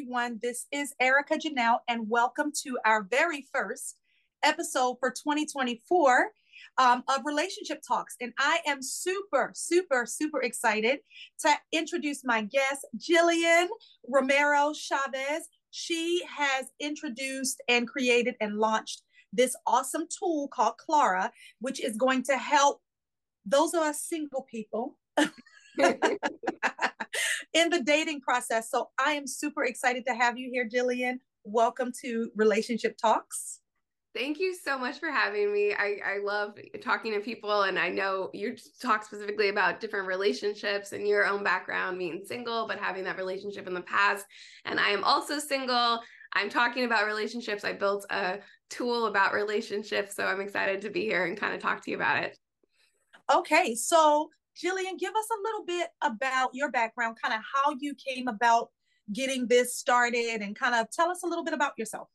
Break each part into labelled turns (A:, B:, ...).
A: everyone. This is Erica Janelle, and welcome to our very first episode for 2024 um, of Relationship Talks. And I am super, super, super excited to introduce my guest, Jillian Romero Chavez. She has introduced and created and launched this awesome tool called Clara, which is going to help those of us single people. In the dating process. So I am super excited to have you here, Jillian. Welcome to Relationship Talks.
B: Thank you so much for having me. I, I love talking to people, and I know you talk specifically about different relationships and your own background being single, but having that relationship in the past. And I am also single. I'm talking about relationships. I built a tool about relationships, so I'm excited to be here and kind of talk to you about it.
A: Okay, so Jillian, give us a little bit about your background, kind of how you came about getting this started, and kind of tell us a little bit about yourself.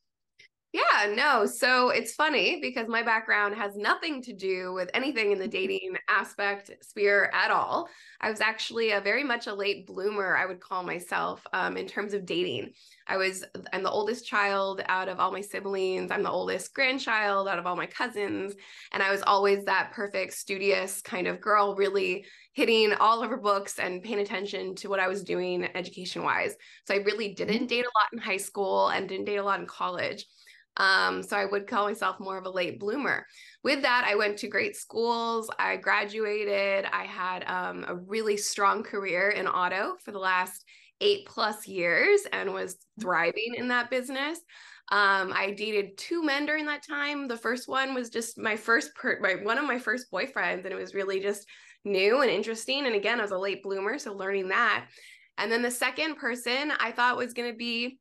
B: Yeah, no. So it's funny because my background has nothing to do with anything in the dating aspect sphere at all. I was actually a very much a late bloomer, I would call myself, um, in terms of dating. I was, I'm the oldest child out of all my siblings. I'm the oldest grandchild out of all my cousins. And I was always that perfect, studious kind of girl, really hitting all of her books and paying attention to what I was doing education wise. So I really didn't mm-hmm. date a lot in high school and didn't date a lot in college. Um, so I would call myself more of a late bloomer. With that, I went to great schools. I graduated. I had um, a really strong career in auto for the last eight plus years and was thriving in that business. Um, I dated two men during that time. The first one was just my first, per- my one of my first boyfriends, and it was really just new and interesting. And again, I was a late bloomer, so learning that. And then the second person I thought was going to be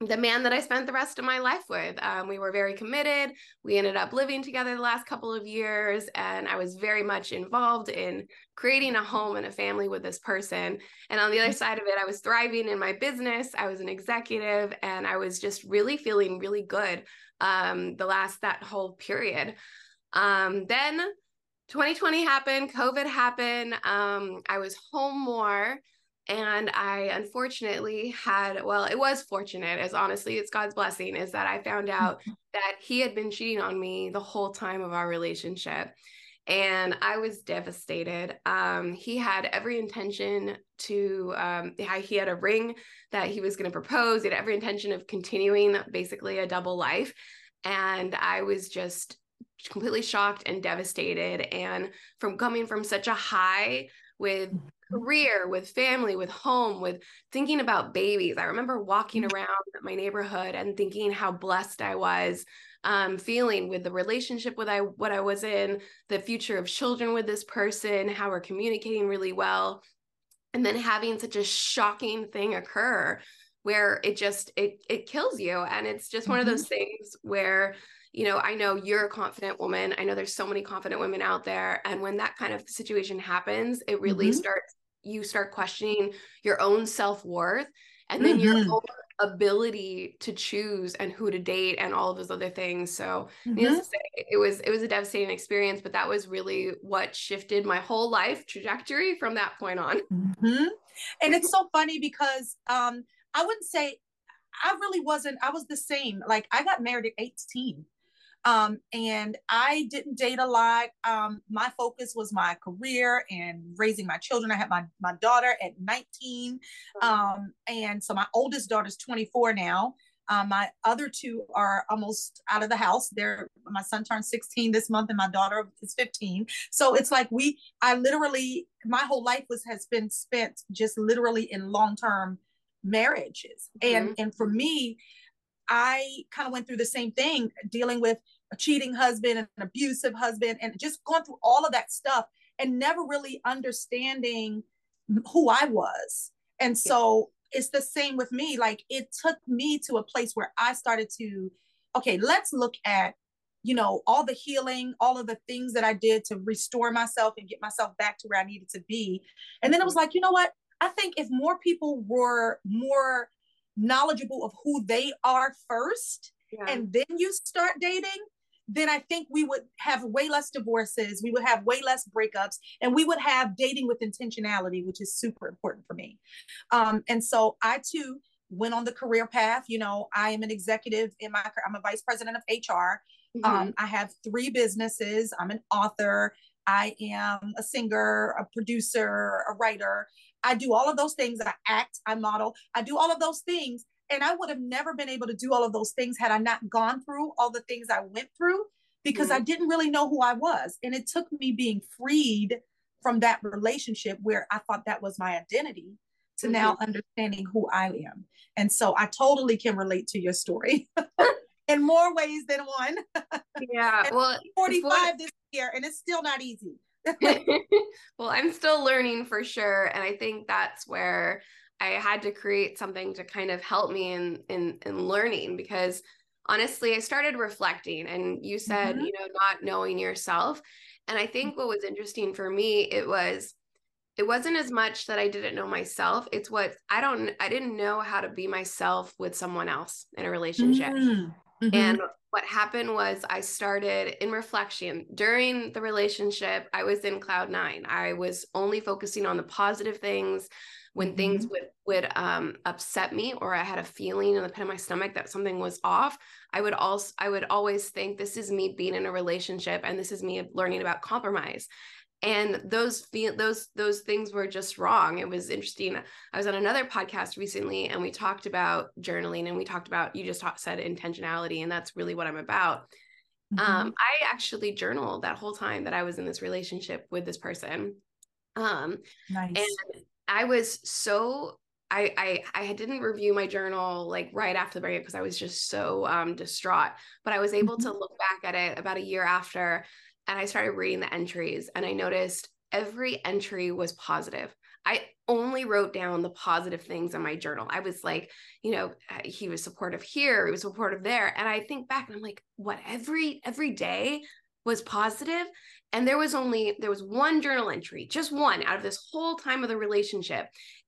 B: the man that I spent the rest of my life with. Um, we were very committed. We ended up living together the last couple of years, and I was very much involved in creating a home and a family with this person. And on the other side of it, I was thriving in my business. I was an executive, and I was just really feeling really good um, the last that whole period. Um, then 2020 happened, COVID happened. Um, I was home more and I unfortunately had, well, it was fortunate, as honestly, it's God's blessing, is that I found out mm-hmm. that he had been cheating on me the whole time of our relationship. And I was devastated. Um, he had every intention to, um, he had a ring that he was going to propose. He had every intention of continuing basically a double life. And I was just completely shocked and devastated. And from coming from such a high with mm-hmm career, with family, with home, with thinking about babies. I remember walking mm. around my neighborhood and thinking how blessed I was, um, feeling with the relationship with I what I was in, the future of children with this person, how we're communicating really well, and then having such a shocking thing occur where it just it it kills you, and it's just one mm-hmm. of those things where you know, I know you're a confident woman. I know there's so many confident women out there. And when that kind of situation happens, it really mm-hmm. starts you start questioning your own self-worth and then mm-hmm. your own ability to choose and who to date and all of those other things so mm-hmm. say, it was it was a devastating experience but that was really what shifted my whole life trajectory from that point on
A: mm-hmm. and it's so funny because um i wouldn't say i really wasn't i was the same like i got married at 18 um, and I didn't date a lot. Um, my focus was my career and raising my children. I had my, my daughter at 19. Um, and so my oldest daughter's 24 now. Um, my other two are almost out of the house. They're my son turned 16 this month, and my daughter is 15. So it's like we, I literally, my whole life was has been spent just literally in long term marriages, mm-hmm. and and for me, I kind of went through the same thing, dealing with a cheating husband, and an abusive husband, and just going through all of that stuff and never really understanding who I was. And so it's the same with me. Like it took me to a place where I started to, okay, let's look at, you know, all the healing, all of the things that I did to restore myself and get myself back to where I needed to be. And then it was mm-hmm. like, you know what? I think if more people were more knowledgeable of who they are first yeah. and then you start dating then I think we would have way less divorces, we would have way less breakups, and we would have dating with intentionality, which is super important for me. Um, and so I too went on the career path. You know, I am an executive in my, career, I'm a vice president of HR. Mm-hmm. Um, I have three businesses. I'm an author. I am a singer, a producer, a writer. I do all of those things. I act, I model, I do all of those things. And I would have never been able to do all of those things had I not gone through all the things I went through because mm-hmm. I didn't really know who I was. And it took me being freed from that relationship where I thought that was my identity to mm-hmm. now understanding who I am. And so I totally can relate to your story in more ways than one.
B: Yeah. well,
A: 45 this year and it's still not easy.
B: well, I'm still learning for sure. And I think that's where I had to create something to kind of help me in in in learning because honestly, I started reflecting and you said, mm-hmm. you know, not knowing yourself. And I think what was interesting for me, it was it wasn't as much that I didn't know myself. It's what I don't I didn't know how to be myself with someone else in a relationship. Mm-hmm. And what happened was I started in reflection during the relationship. I was in cloud nine. I was only focusing on the positive things. When mm-hmm. things would would um, upset me, or I had a feeling in the pit of my stomach that something was off, I would also I would always think this is me being in a relationship, and this is me learning about compromise and those those those things were just wrong it was interesting i was on another podcast recently and we talked about journaling and we talked about you just said intentionality and that's really what i'm about mm-hmm. um i actually journaled that whole time that i was in this relationship with this person um nice. and i was so I, I I didn't review my journal like right after the breakup because I was just so um distraught. But I was able mm-hmm. to look back at it about a year after and I started reading the entries and I noticed every entry was positive. I only wrote down the positive things in my journal. I was like, you know, uh, he was supportive here, he was supportive there. And I think back and I'm like, what every every day was positive and there was only there was one journal entry, just one out of this whole time of the relationship.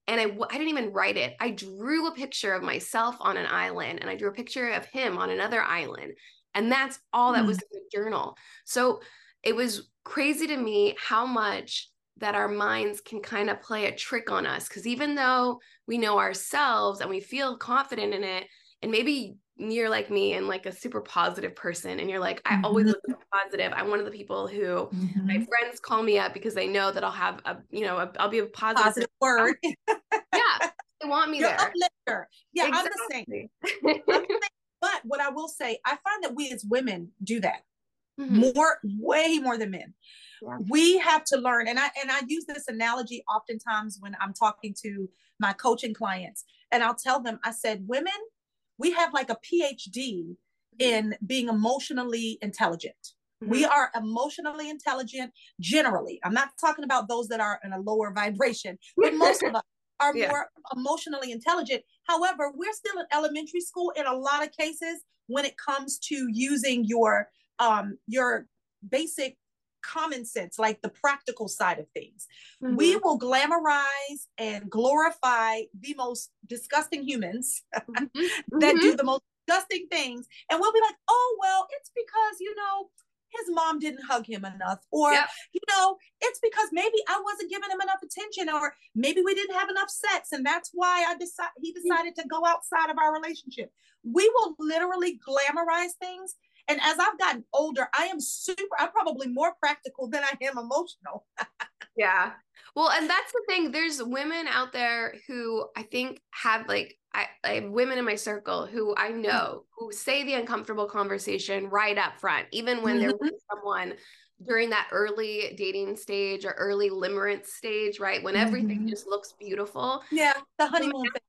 B: And I, I didn't even write it. I drew a picture of myself on an island and I drew a picture of him on another island. And that's all that was hmm. in the journal. So it was crazy to me how much that our minds can kind of play a trick on us because even though we know ourselves and we feel confident in it and maybe you're like me and like a super positive person and you're like i mm-hmm. always look positive i'm one of the people who mm-hmm. my friends call me up because they know that i'll have a you know i will be a positive,
A: positive word
B: yeah they want me
A: you're
B: there
A: uplifter. yeah exactly. I'm, the I'm the same but what i will say i find that we as women do that mm-hmm. more, way more than men. Yeah. We have to learn, and I and I use this analogy oftentimes when I'm talking to my coaching clients, and I'll tell them, I said, women, we have like a PhD mm-hmm. in being emotionally intelligent. Mm-hmm. We are emotionally intelligent generally. I'm not talking about those that are in a lower vibration, but most of us are yeah. more emotionally intelligent. However, we're still in elementary school in a lot of cases when it comes to using your um, your basic common sense, like the practical side of things. Mm-hmm. We will glamorize and glorify the most disgusting humans mm-hmm. that mm-hmm. do the most disgusting things. And we'll be like, oh, well, it's because, you know, his mom didn't hug him enough or yep. you know it's because maybe i wasn't giving him enough attention or maybe we didn't have enough sex and that's why i decided he decided to go outside of our relationship we will literally glamorize things and as I've gotten older, I am super, I'm probably more practical than I am emotional.
B: yeah. Well, and that's the thing. There's women out there who I think have like, I, I have women in my circle who I know who say the uncomfortable conversation right up front, even when they're with mm-hmm. someone during that early dating stage or early limerence stage, right? When everything mm-hmm. just looks beautiful.
A: Yeah, the honeymoon phase.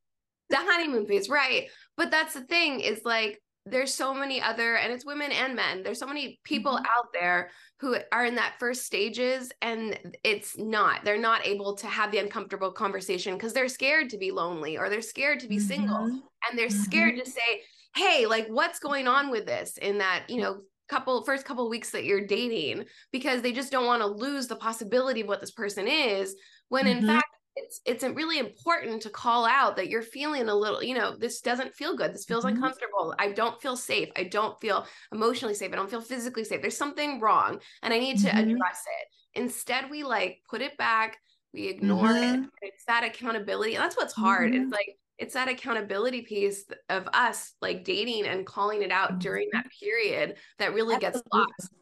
B: The honeymoon phase, right. But that's the thing is like there's so many other and it's women and men there's so many people mm-hmm. out there who are in that first stages and it's not they're not able to have the uncomfortable conversation because they're scared to be lonely or they're scared to be mm-hmm. single and they're mm-hmm. scared to say hey like what's going on with this in that you know couple first couple weeks that you're dating because they just don't want to lose the possibility of what this person is when in mm-hmm. fact it's it's really important to call out that you're feeling a little you know this doesn't feel good this feels mm-hmm. uncomfortable i don't feel safe i don't feel emotionally safe i don't feel physically safe there's something wrong and i need to mm-hmm. address it instead we like put it back we ignore mm-hmm. it it's that accountability and that's what's hard it's mm-hmm. like it's that accountability piece of us like dating and calling it out during that mm-hmm. period that really Absolutely. gets lost.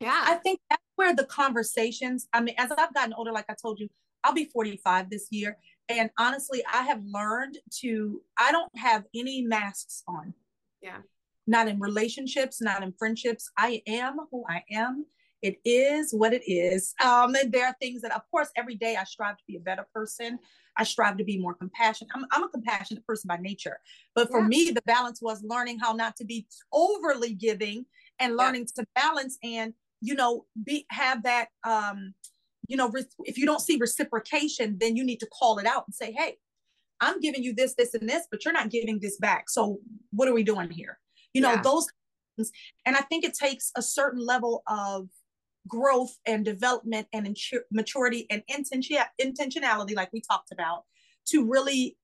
A: Yeah. I think that's where the conversations, I mean, as I've gotten older, like I told you, I'll be 45 this year. And honestly, I have learned to, I don't have any masks on.
B: Yeah.
A: Not in relationships, not in friendships. I am who I am. It is what it is. Um, and there are things that, of course, every day I strive to be a better person. I strive to be more compassionate. I'm, I'm a compassionate person by nature. But for yeah. me, the balance was learning how not to be overly giving and learning yeah. to balance and, you know, be have that um, you know, if you don't see reciprocation, then you need to call it out and say, hey, I'm giving you this, this, and this, but you're not giving this back. So what are we doing here? You know, yeah. those things. And I think it takes a certain level of growth and development and maturity and intention intentionality, like we talked about, to really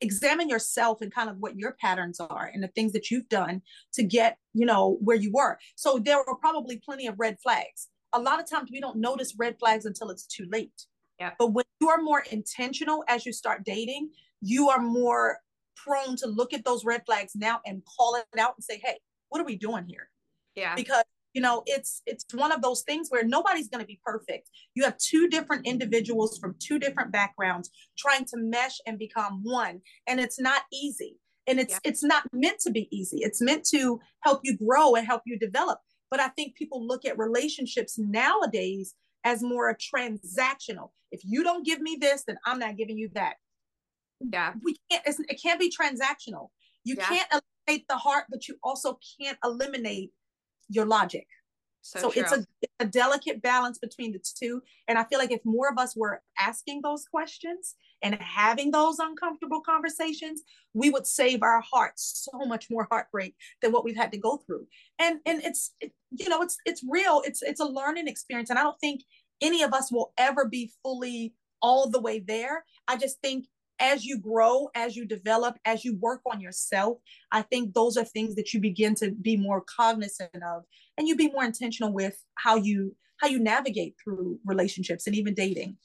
A: examine yourself and kind of what your patterns are and the things that you've done to get, you know, where you were. So there were probably plenty of red flags a lot of times we don't notice red flags until it's too late.
B: Yeah.
A: But when you are more intentional as you start dating, you are more prone to look at those red flags now and call it out and say, "Hey, what are we doing here?"
B: Yeah.
A: Because you know, it's it's one of those things where nobody's going to be perfect. You have two different individuals from two different backgrounds trying to mesh and become one, and it's not easy. And it's yeah. it's not meant to be easy. It's meant to help you grow and help you develop. But I think people look at relationships nowadays as more a transactional. If you don't give me this, then I'm not giving you that.
B: Yeah.
A: We can't, it can't be transactional. You yeah. can't eliminate the heart, but you also can't eliminate your logic. So, so it's a, a delicate balance between the two. And I feel like if more of us were asking those questions and having those uncomfortable conversations, we would save our hearts so much more heartbreak than what we've had to go through. And and it's it, you know it's it's real. It's it's a learning experience, and I don't think any of us will ever be fully all the way there. I just think as you grow, as you develop, as you work on yourself, I think those are things that you begin to be more cognizant of and you be more intentional with how you how you navigate through relationships and even dating.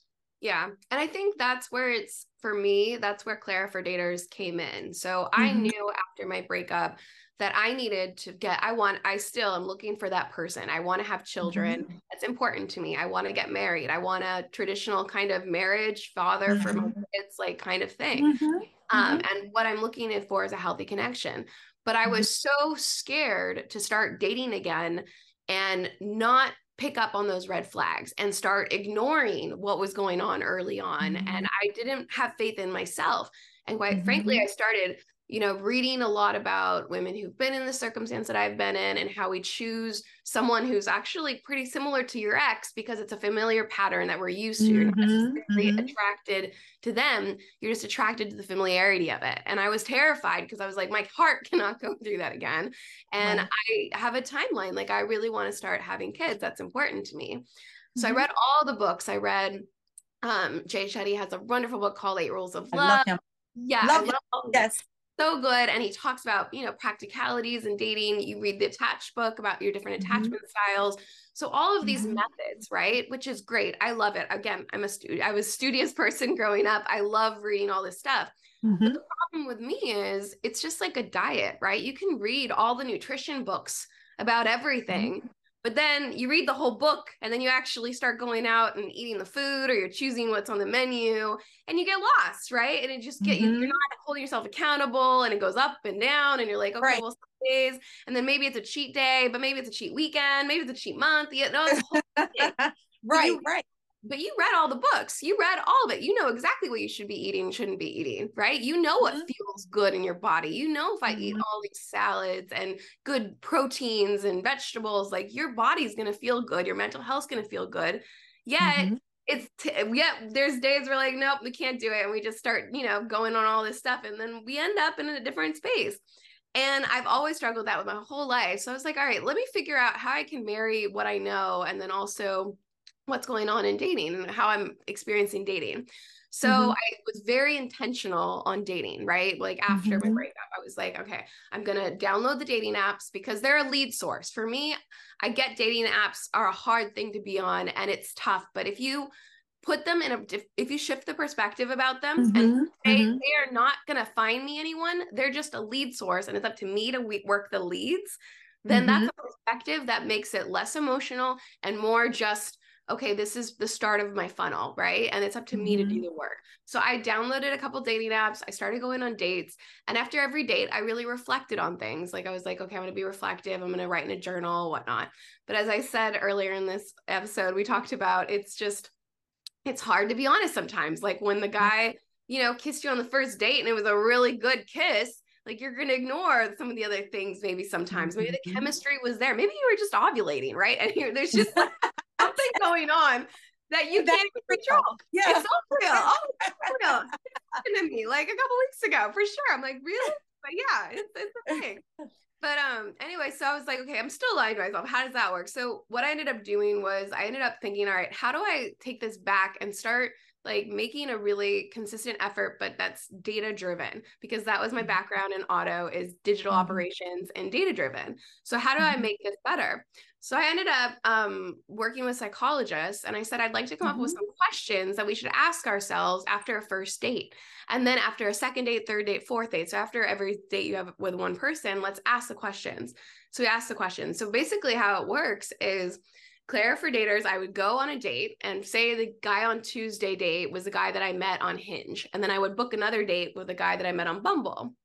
B: Yeah. And I think that's where it's for me, that's where Clara for Daters came in. So mm-hmm. I knew after my breakup that I needed to get, I want, I still am looking for that person. I want to have children. Mm-hmm. That's important to me. I want to get married. I want a traditional kind of marriage, father mm-hmm. for my mm-hmm. kids, like kind of thing. Mm-hmm. Um, mm-hmm. and what I'm looking for is a healthy connection. But I was so scared to start dating again and not pick up on those red flags and start ignoring what was going on early on. And I didn't have faith in myself. And quite frankly, I started you know, reading a lot about women who've been in the circumstance that I've been in and how we choose someone who's actually pretty similar to your ex because it's a familiar pattern that we're used to. You're not mm-hmm, necessarily mm-hmm. attracted to them, you're just attracted to the familiarity of it. And I was terrified because I was like, my heart cannot go through that again. And. I have a timeline. Like, I really want to start having kids. That's important to me. So mm-hmm. I read all the books. I read um Jay Shetty has a wonderful book called Eight Rules of Love.
A: love
B: yeah,
A: love love yes
B: so good and he talks about you know practicalities and dating you read the attached book about your different mm-hmm. attachment mm-hmm. styles so all of these mm-hmm. methods right which is great i love it again i'm a student i was a studious person growing up i love reading all this stuff mm-hmm. but the problem with me is it's just like a diet right you can read all the nutrition books about everything mm-hmm. But then you read the whole book and then you actually start going out and eating the food or you're choosing what's on the menu and you get lost, right? And it just get mm-hmm. you're not holding yourself accountable and it goes up and down and you're like, okay, right. well, some days and then maybe it's a cheat day, but maybe it's a cheat weekend, maybe it's a cheat month. You know,
A: right, you, right
B: but you read all the books you read all of it you know exactly what you should be eating shouldn't be eating right you know what mm-hmm. feels good in your body you know if i mm-hmm. eat all these salads and good proteins and vegetables like your body's going to feel good your mental health's going to feel good yet mm-hmm. it's t- yeah there's days we're like nope we can't do it and we just start you know going on all this stuff and then we end up in a different space and I've always struggled that with my whole life. So I was like, all right, let me figure out how I can marry what I know and then also what's going on in dating and how I'm experiencing dating. So mm-hmm. I was very intentional on dating, right? Like after mm-hmm. my breakup, I was like, okay, I'm going to download the dating apps because they're a lead source. For me, I get dating apps are a hard thing to be on and it's tough. But if you put them in a if, you shift the perspective about them
A: Mhm,
B: and they,
A: mhm.
B: they are not going to find me anyone they're just a lead source and it's up to me to work the leads then that's a perspective that makes it less emotional and more just okay this is the start of my funnel right? And it's up to me to do the work. So i downloaded a couple dating apps. I started going on dates. And after every date i really reflected on things. Like i was like okay i'm going to be reflective. I'm going to write in a journal whatnot. But as i said earlier in this episode we talked about it's just it's hard to be honest sometimes. Like when the guy you know kissed you on the first date and it was a really good kiss like you're going to ignore some of the other things maybe sometimes. Maybe the
A: Mhm.
B: chemistry was there. Maybe you were just ovulating right? And here there's just like going on that you
A: That's
B: can't even control.
A: Yeah.
B: it's all real. Oh it's real. It happened to me like a couple weeks ago for sure. I'm like really? But yeah it's, it's a thing. But um anyway so i was like okay i'm still lying to myself. How does that work? So what i ended up doing was i ended up thinking all right how do i take this back and start like making a really consistent effort but that's data driven because that was my
A: Mhm.
B: background in auto is digital
A: Mhm.
B: operations and data driven so how do i
A: Mhm.
B: make this better so i ended up um, working with psychologists and i said i'd like to come up with
A: Mhm.
B: some questions that we should ask ourselves after a first date and then after a second date, third date, fourth date, so after every date you have with one person, let's ask the questions. So we ask the questions. So basically, how it works is Clara for daters, I would go on a date and say the guy on Tuesday date was the guy that I met on Hinge. And then I would book another date with a guy that I met on Bumble.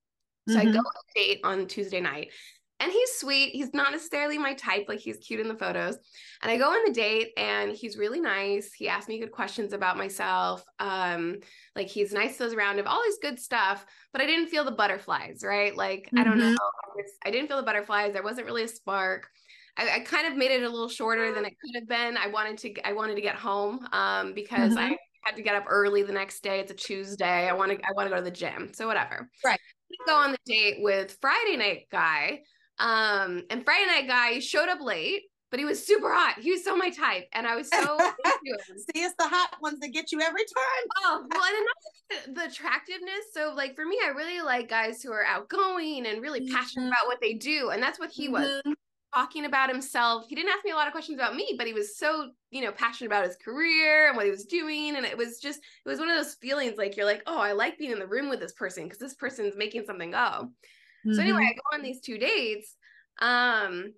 B: So I go
A: Mhm.
B: on a date on Tuesday night. And he's sweet. He's not necessarily my type, like he's cute in the photos. And I go on the date and he's really nice. He asked me good questions about myself. Um, like he's nice those around him, all this good stuff. But I didn't feel the butterflies, right? Like, I don't know.
A: Mhm.
B: I just- I didn't feel the butterflies. There wasn't really a spark. I, I kind of made it a little shorter than it could have been. I wanted to I wanted to get home um, because
A: Mhm.
B: I had to get up early the next day. It's a Tuesday. I want to I want to go to the gym. So whatever.
A: Right.
B: Go on the date with Friday night guy. Um, and Friday night guy showed up late, but he was super hot. He was so my type, and I was so into him.
A: See, it's the hot ones that get you every time.
B: Oh, well, and not the, the attractiveness. So, like for me, I really like guys who are outgoing and really passionate
A: Mhm.
B: about what they do, and that's what he was
A: Mhm.
B: talking about himself. He didn't ask me a lot of questions about me, but he was so, you know, passionate about his career and what he was doing. And it was just, it was one of those feelings like you're like, oh, I like being in the room with this person because this person's making something go. So anyway,
A: Mhm.
B: I go on these two dates. Um,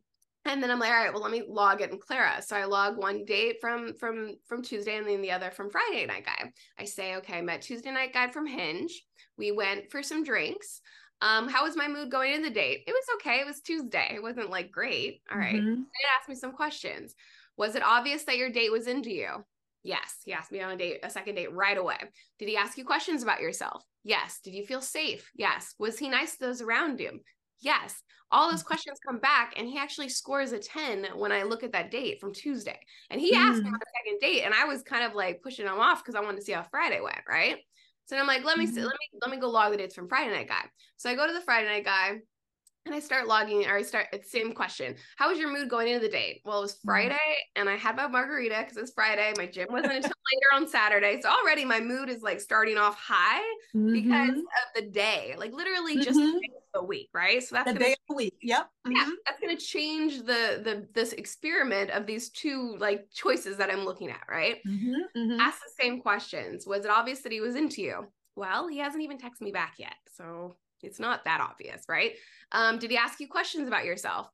B: and then I'm like, all right, well, let me log it in Clara. So I log one date from from from Tuesday and then the other from Friday night guy. I say, okay, I met Tuesday night guy from Hinge. We went for some drinks. Um, how was my mood going in the date? It was okay. It was Tuesday. It wasn't like great. All right.
A: Mhm.
B: He asked me some questions. Was it obvious that your date was into you? Yes. He asked me on a date, a second date right away. Did he ask you questions about yourself? Yes. Did you feel safe? Yes. Was he nice to those around him? Yes. All those questions come back, and he actually scores a 10 when I look at that date from Tuesday. And he asked me
A: Mm.
B: on the second date, and I was kind of like pushing him off because I wanted to see how Friday went, right? So I'm like, let me see,
A: Mhm.
B: let me let me go log the dates from Friday night guy. So I go to the Friday night guy and I start logging, or I start it's same question. How was your mood going into the date? Well, it was Friday and I had my margarita because it's Friday. My gym wasn't until later on Saturday. So already my mood is like starting off high because
A: Mhm.
B: of the day. Like literally just
A: Mhm.
B: the day of the week, right? So that's
A: the
B: gonna
A: day of the week. Yep.
B: yeah,
A: Mhm.
B: that's gonna change the the this experiment of these two like choices that I'm looking at, right?
A: Mhm. Mhm.
B: Ask the same questions. Was it obvious that he was into you? Well, he hasn't even texted me back yet. So it's not that obvious, right? Um, did he ask you questions about yourself?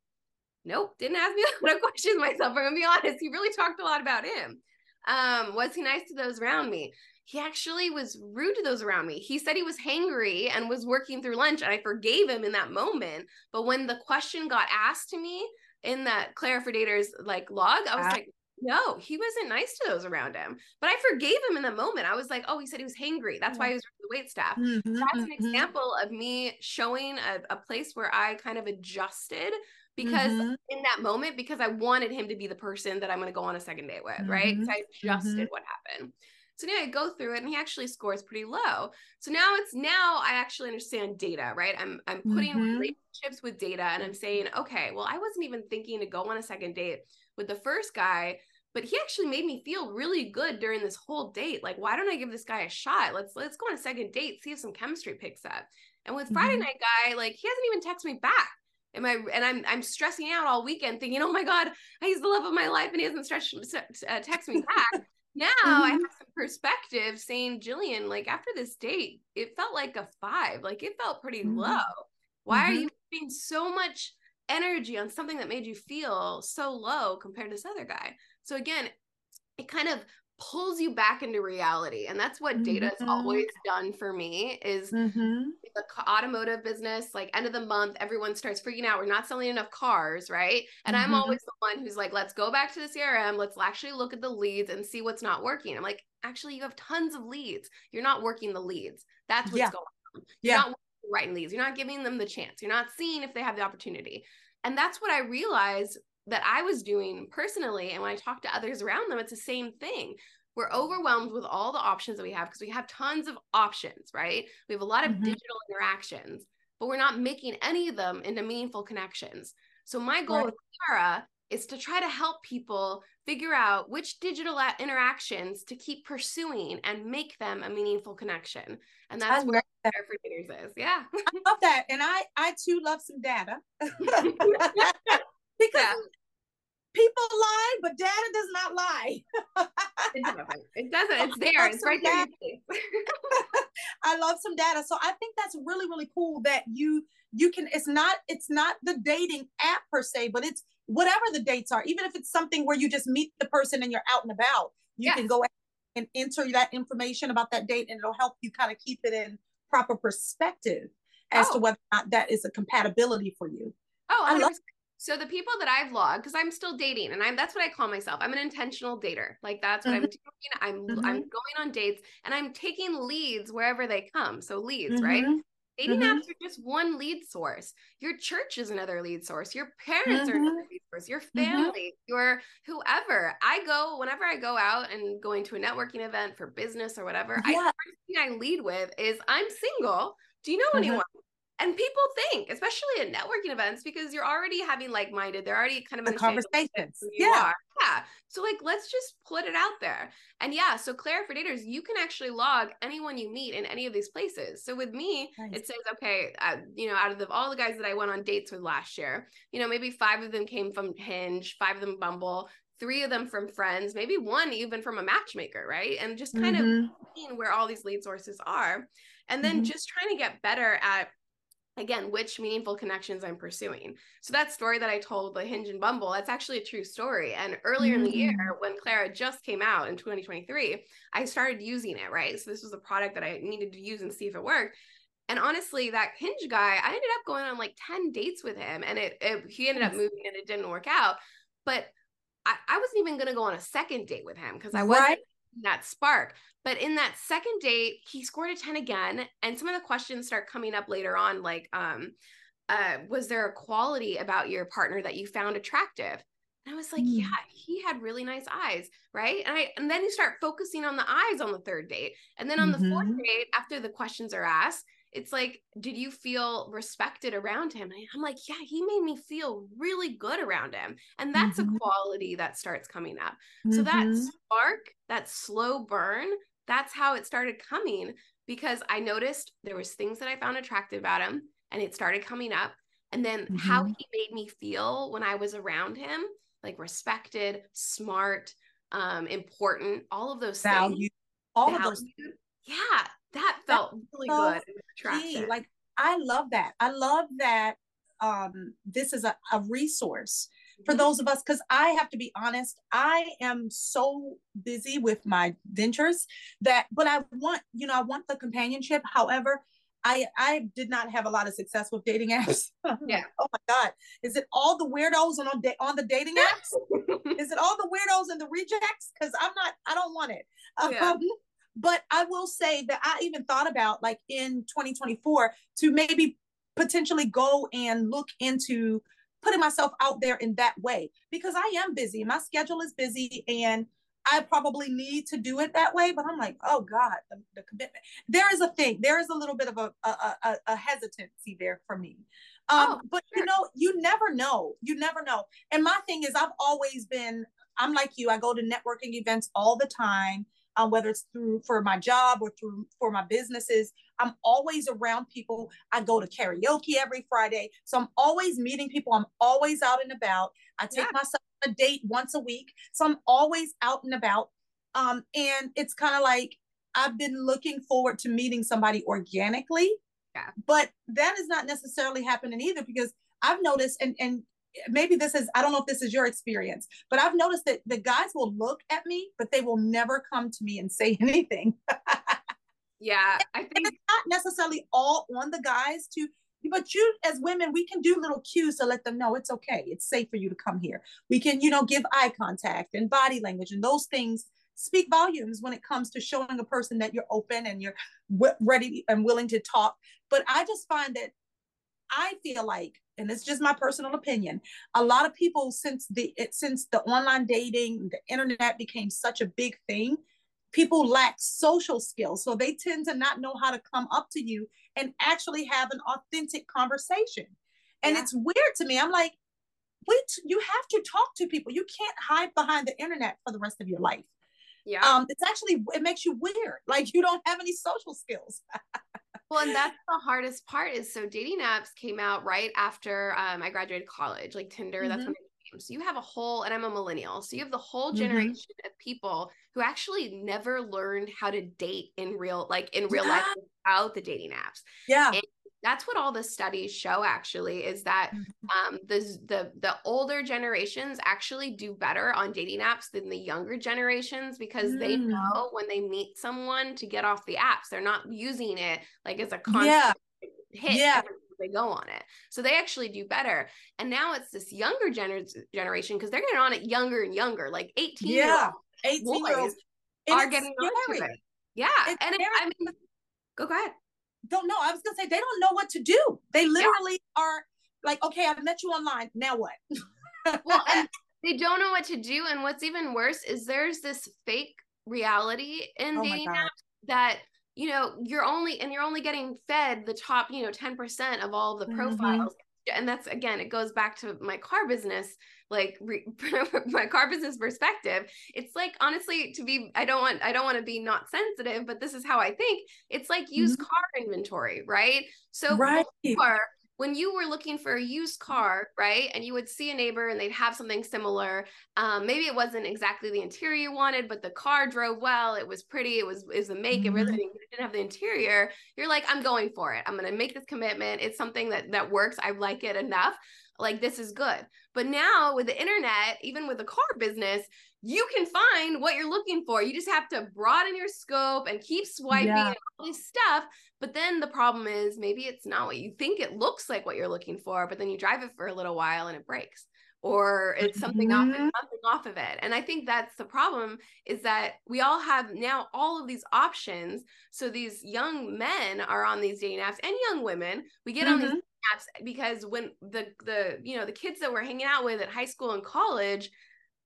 B: Nope, didn't ask me a lot of questions myself. I'm gonna be honest. He really talked a lot about him. Um, was he nice to those around me? He actually was rude to those around me. He said he was hangry and was working through lunch, and I forgave him in that moment. But when the question got asked to me in that Daters like log, I was
A: Ah.
B: like, no, he wasn't nice to those around him. But I forgave him in the moment. I was like, oh, he said he was hangry. That's why he was with the wait staff
A: Mhm.
B: that's an
A: Mhm.
B: example of me showing a, a place where I kind of adjusted because
A: Mhm.
B: in that moment, because I wanted him to be the person that I'm going to go on a second date with, right? So
A: Mhm.
B: I adjusted what happened. So now I go through it and he actually scores pretty low. So now it's now I actually understand data, right? I'm I'm putting
A: Mhm.
B: relationships with data and I'm saying, okay, well, I wasn't even thinking to go on a second date with the first guy, but he actually made me feel really good during this whole date. Like, why don't I give this guy a shot? Let's let's go on a second date, see if some chemistry picks up. And with Friday
A: Mhm.
B: night guy, like he hasn't even texted me back. Am I and I'm I'm stressing out all weekend thinking, oh my God, he's the love of my life and he hasn't stretched uh, text me back. now mm-hmm. I have some perspective saying, Jillian, like after this date, it felt like a five. Like it felt pretty mm-hmm. low. Why mm-hmm. are you being so much energy on something that made you feel so low compared to this other guy? So again, it kind of pulls you back into reality and that's what data has mm-hmm. always done for me is mm-hmm. the automotive business like end of the month everyone starts freaking out we're not selling enough cars right and mm-hmm. i'm always the one who's like let's go back to the crm let's actually look at the leads and see what's not working i'm like actually you have tons of leads you're not working the leads that's what's yeah. going on you're yeah. not writing leads you're not giving them the chance you're not seeing if they have the opportunity and that's what i realized that I was doing personally. And when I talk to others around them, it's the same thing. We're overwhelmed with all the options that we have because we have tons of options, right? We have a lot of mm-hmm. digital interactions, but we're not making any of them into meaningful connections. So, my goal right. with Clara is to try to help people figure out which digital interactions to keep pursuing and make them a meaningful connection. And that's where that. for Daters is. Yeah.
A: I love that. And I I too love some data. because yeah. people lie, but data does not lie.
B: it doesn't. It doesn't. It's there. It's right there.
A: I love some data. So I think that's really, really cool that you you can it's not it's not the dating app per se, but it's whatever the dates are, even if it's something where you just meet the person and you're out and about, you yes. can go and enter that information about that date and it'll help you kind of keep it in proper perspective as oh. to whether or not that is a compatibility for you.
B: Oh, 100%. I love so the people that I've logged, because I'm still dating, and I'm that's what I call myself. I'm an intentional dater. Like that's what mm-hmm. I'm doing. I'm mm-hmm. I'm going on dates and I'm taking leads wherever they come. So leads, mm-hmm. right? Dating mm-hmm. apps are just one lead source. Your church is another lead source. Your parents are another mm-hmm. lead source. Your mm-hmm. family, your whoever. I go whenever I go out and going to a networking event for business or whatever. Yeah. I first thing I lead with is I'm single. Do you know anyone? And people think, especially at networking events, because you're already having like minded, they're already kind of
A: the conversations. yeah.
B: Are. Yeah. So like let's just put it out there. And yeah, so Clara for daters, you can actually log anyone you meet in any of these places. So with me, nice. it says, okay, uh, you know, out of the, all the guys that I went on dates with last year, you know, maybe five of them came from Hinge, five of them Bumble, three of them from friends, maybe one even from a matchmaker, right? And just kind mm-hmm. of seeing where all these lead sources are. And then mm-hmm. just trying to get better at again which meaningful connections i'm pursuing. So that story that i told the hinge and bumble that's actually a true story. And earlier mm-hmm. in the year mm. when clara just came out in 2023 i started using it right? So this was a product that i needed to use and see if it worked. And honestly that hinge guy i ended up going on like 10 dates with him and it, it he ended up moving and it didn't work out. But I, I wasn't even going to go on a second date with him because I wasn't right that spark. But in that second date, he scored a 10 again. And some of the questions start coming up later on, like, um, uh, was there a quality about your partner that you found attractive? And I was like, mm. yeah, he had really nice eyes, right? And I and then you start focusing on the eyes on the third date. And then on mm-hmm. the fourth mm-hmm. date, after the questions are asked, it's like, did you feel respected around him? And I'm like, yeah, he made me feel really good around him. And that's mm-hmm. a quality that starts coming up. Mm-hmm. So that mm-hmm. spark, that slow burn, that's how it started coming because I noticed there was things that I found attractive about him and it started coming up. And then mm-hmm. how he made me feel when I was around him, like respected, smart, um, important, all of those Value. things.
A: All Value. of those.
B: Yeah, that felt really good
A: attraction. Like I love that. I love that um, this is a, a resource for mm-hmm. those of us because I have to be honest, I am so busy with my ventures that but I want, you know, I want the companionship. However, I I did not have a lot of success with dating apps.
B: Yeah.
A: oh my God. Is it all the weirdos on on, da- on the dating apps? is it all the weirdos and the rejects? Because I'm not, I don't want it. Yeah. Um, but I will say that I even thought about like in 2024 to maybe potentially go and look into putting myself out there in that way because I am busy. My schedule is busy and I probably need to do it that way. But I'm like, oh God, the, the commitment. There is a thing. There is a little bit of a, a, a, a hesitancy there for me. Um, oh, but sure. you know, you never know. You never know. And my thing is, I've always been. I'm like you. I go to networking events all the time um, whether it's through for my job or through for my businesses. I'm always around people. I go to karaoke every Friday. So I'm always meeting people. I'm always out and about. I take yeah. myself a date once a week. So I'm always out and about. Um, and it's kind of like I've been looking forward to meeting somebody organically.
B: Yeah.
A: But that is not necessarily happening either because I've noticed, and and maybe this is I don't know if this is your experience, but I've noticed that the guys will look at me, but they will never come to me and say anything.
B: yeah, I think
A: it's not necessarily all on the guys to but you as women we can do little cues to let them know it's okay. It's safe for you to come here. We can you know give eye contact and body language and those things speak volumes when it comes to showing a person that you're open and you're w- ready and willing to talk. But i just find that i feel like and it's just my personal opinion a lot of people since the it, since the online dating the internet became such a big thing people lack social skills so they tend to not know how to come up to you and actually have an authentic conversation. And yeah. it's weird to me. I'm like, wait, you have to talk to people. You can't hide behind the internet for the rest of your life.
B: Yeah.
A: Um, it's actually it makes you weird. Like you don't have any social skills.
B: well, and that's the hardest part is so dating apps came out right after um, I graduated college, like Tinder, mm-hmm. that's when it came. So you have a whole, and I'm a millennial. So you have the whole mm-hmm. generation mm-hmm. of people who actually never learned how to date in real, like in real yeah. life without the dating apps.
A: Yeah.
B: And that's what all the studies show actually is that mm-hmm. um, the, the the older generations actually do better on dating apps than the younger generations because mm. they know when they meet someone to get off the apps they're not using it like as a constant yeah. hit
A: yeah
B: they go on it. So they actually do better. And now it's this younger gener- generation because they're getting on it younger and younger, like 18
A: yeah, 18 year olds
B: are getting on it. Yeah. It's and it, I mean, Go, go ahead.
A: Don't know. I was gonna say they don't know what to do. They literally yeah. are like, okay, I've met you online. Now what?
B: well, and they don't know what to do. And what's even worse is there's this fake reality in oh dating apps that you know you're only and you're only getting fed the top you know 10% of all of the mm-hmm. profiles mm-hmm. and that's again it goes back to my car business like re- my car business perspective it's like honestly to be i don't want i don't want to be not sensitive but this is how i think it's like used mm-hmm. car inventory right so
A: right.
B: before when you were looking for a used car, right, and you would see a neighbor and they'd have something similar, um, maybe it wasn't exactly the interior you wanted, but the car drove well, it was pretty, it was is the make, mm-hmm. it really didn't have the interior. You're like, I'm going for it. I'm going to make this commitment. It's something that that works. I like it enough like this is good. But now with the internet, even with the car business, you can find what you're looking for. You just have to broaden your scope and keep swiping yeah. and all this stuff. But then the problem is maybe it's not what you think it looks like what you're looking for, but then you drive it for a little while and it breaks or it's something mm-hmm. off something off of it and i think that's the problem is that we all have now all of these options so these young men are on these dating apps and young women we get mm-hmm. on these because when the the you know the kids that we're hanging out with at high school and college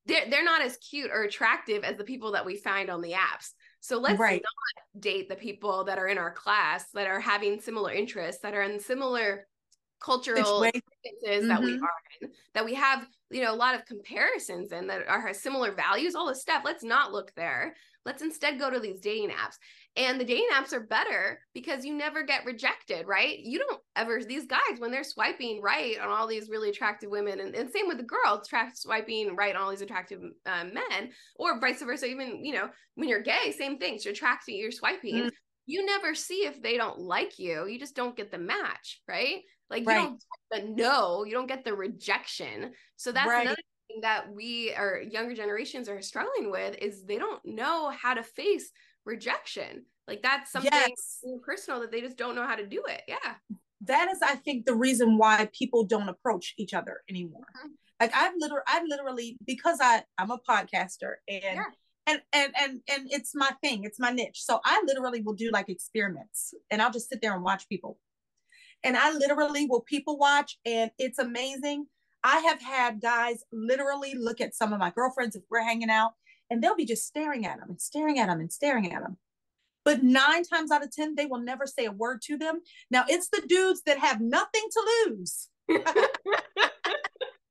B: they're, they're not as cute or attractive as the people that we find on the apps so let's right. not date the people that are in our class that are having similar interests that are in similar cultural differences mm-hmm. that we mm-hmm. are in that we have you know a lot of comparisons and that are similar values all this stuff let's not look there let's instead go to these dating apps and the dating apps are better because you never get rejected, right? You don't ever, these guys, when they're swiping right on all these really attractive women, and, and same with the girls, tra- swiping right on all these attractive uh, men, or vice versa, even, you know, when you're gay, same thing. You're attracting, you're swiping. Mm-hmm. You never see if they don't like you. You just don't get the match, right? Like right. you don't get the no, you don't get the rejection. So that's right. another thing that we our younger generations are struggling with is they don't know how to face rejection. Like that's something yes. personal that they just don't know how to do it. Yeah.
A: That is, I think, the reason why people don't approach each other anymore. Mm-hmm. Like I've literally, I've literally, because I, I'm a podcaster and yeah. and and and and it's my thing, it's my niche. So I literally will do like experiments and I'll just sit there and watch people. And I literally will people watch and it's amazing. I have had guys literally look at some of my girlfriends if we're hanging out and they'll be just staring at them and staring at them and staring at them. But nine times out of 10, they will never say a word to them. Now, it's the dudes that have nothing to lose. yeah. look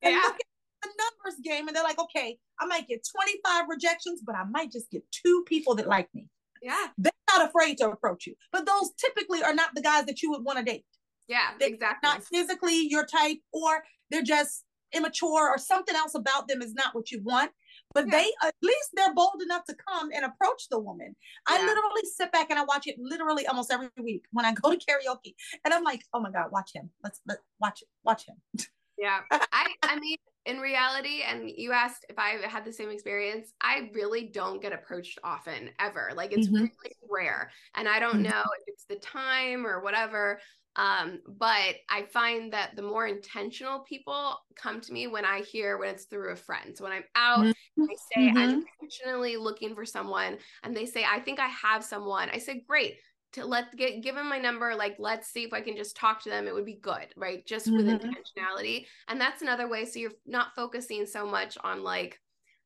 A: at the numbers game, and they're like, okay, I might get 25 rejections, but I might just get two people that like me.
B: Yeah.
A: They're not afraid to approach you. But those typically are not the guys that you would want to date.
B: Yeah, they're exactly.
A: Not physically your type, or they're just immature, or something else about them is not what you want but yeah. they at least they're bold enough to come and approach the woman. Yeah. I literally sit back and I watch it literally almost every week when I go to karaoke, and I'm like, oh my god, watch him. Let's let watch it, watch him.
B: Yeah, I I mean, in reality, and you asked if I had the same experience. I really don't get approached often, ever. Like it's mm-hmm. really rare, and I don't mm-hmm. know if it's the time or whatever. Um, but I find that the more intentional people come to me when I hear when it's through a friend. So when I'm out, mm-hmm. I say mm-hmm. I'm intentionally looking for someone, and they say, I think I have someone. I said, Great. To let get give them my number, like let's see if I can just talk to them. It would be good, right? Just mm-hmm. with intentionality. And that's another way. So you're not focusing so much on like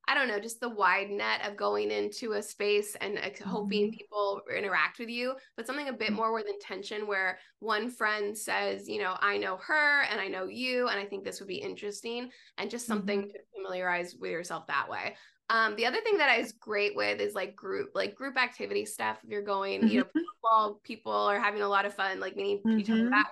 B: I don't know, just the wide net of going into a space and uh, hoping mm-hmm. people interact with you, but something a bit mm-hmm. more with intention where one friend says, you know, I know her and I know you, and I think this would be interesting, and just something mm-hmm. to familiarize with yourself that way. Um, the other thing that I was great with is like group, like group activity stuff. If you're going, mm-hmm. you know, mm-hmm. football, people are having a lot of fun, like meeting each other mm-hmm. that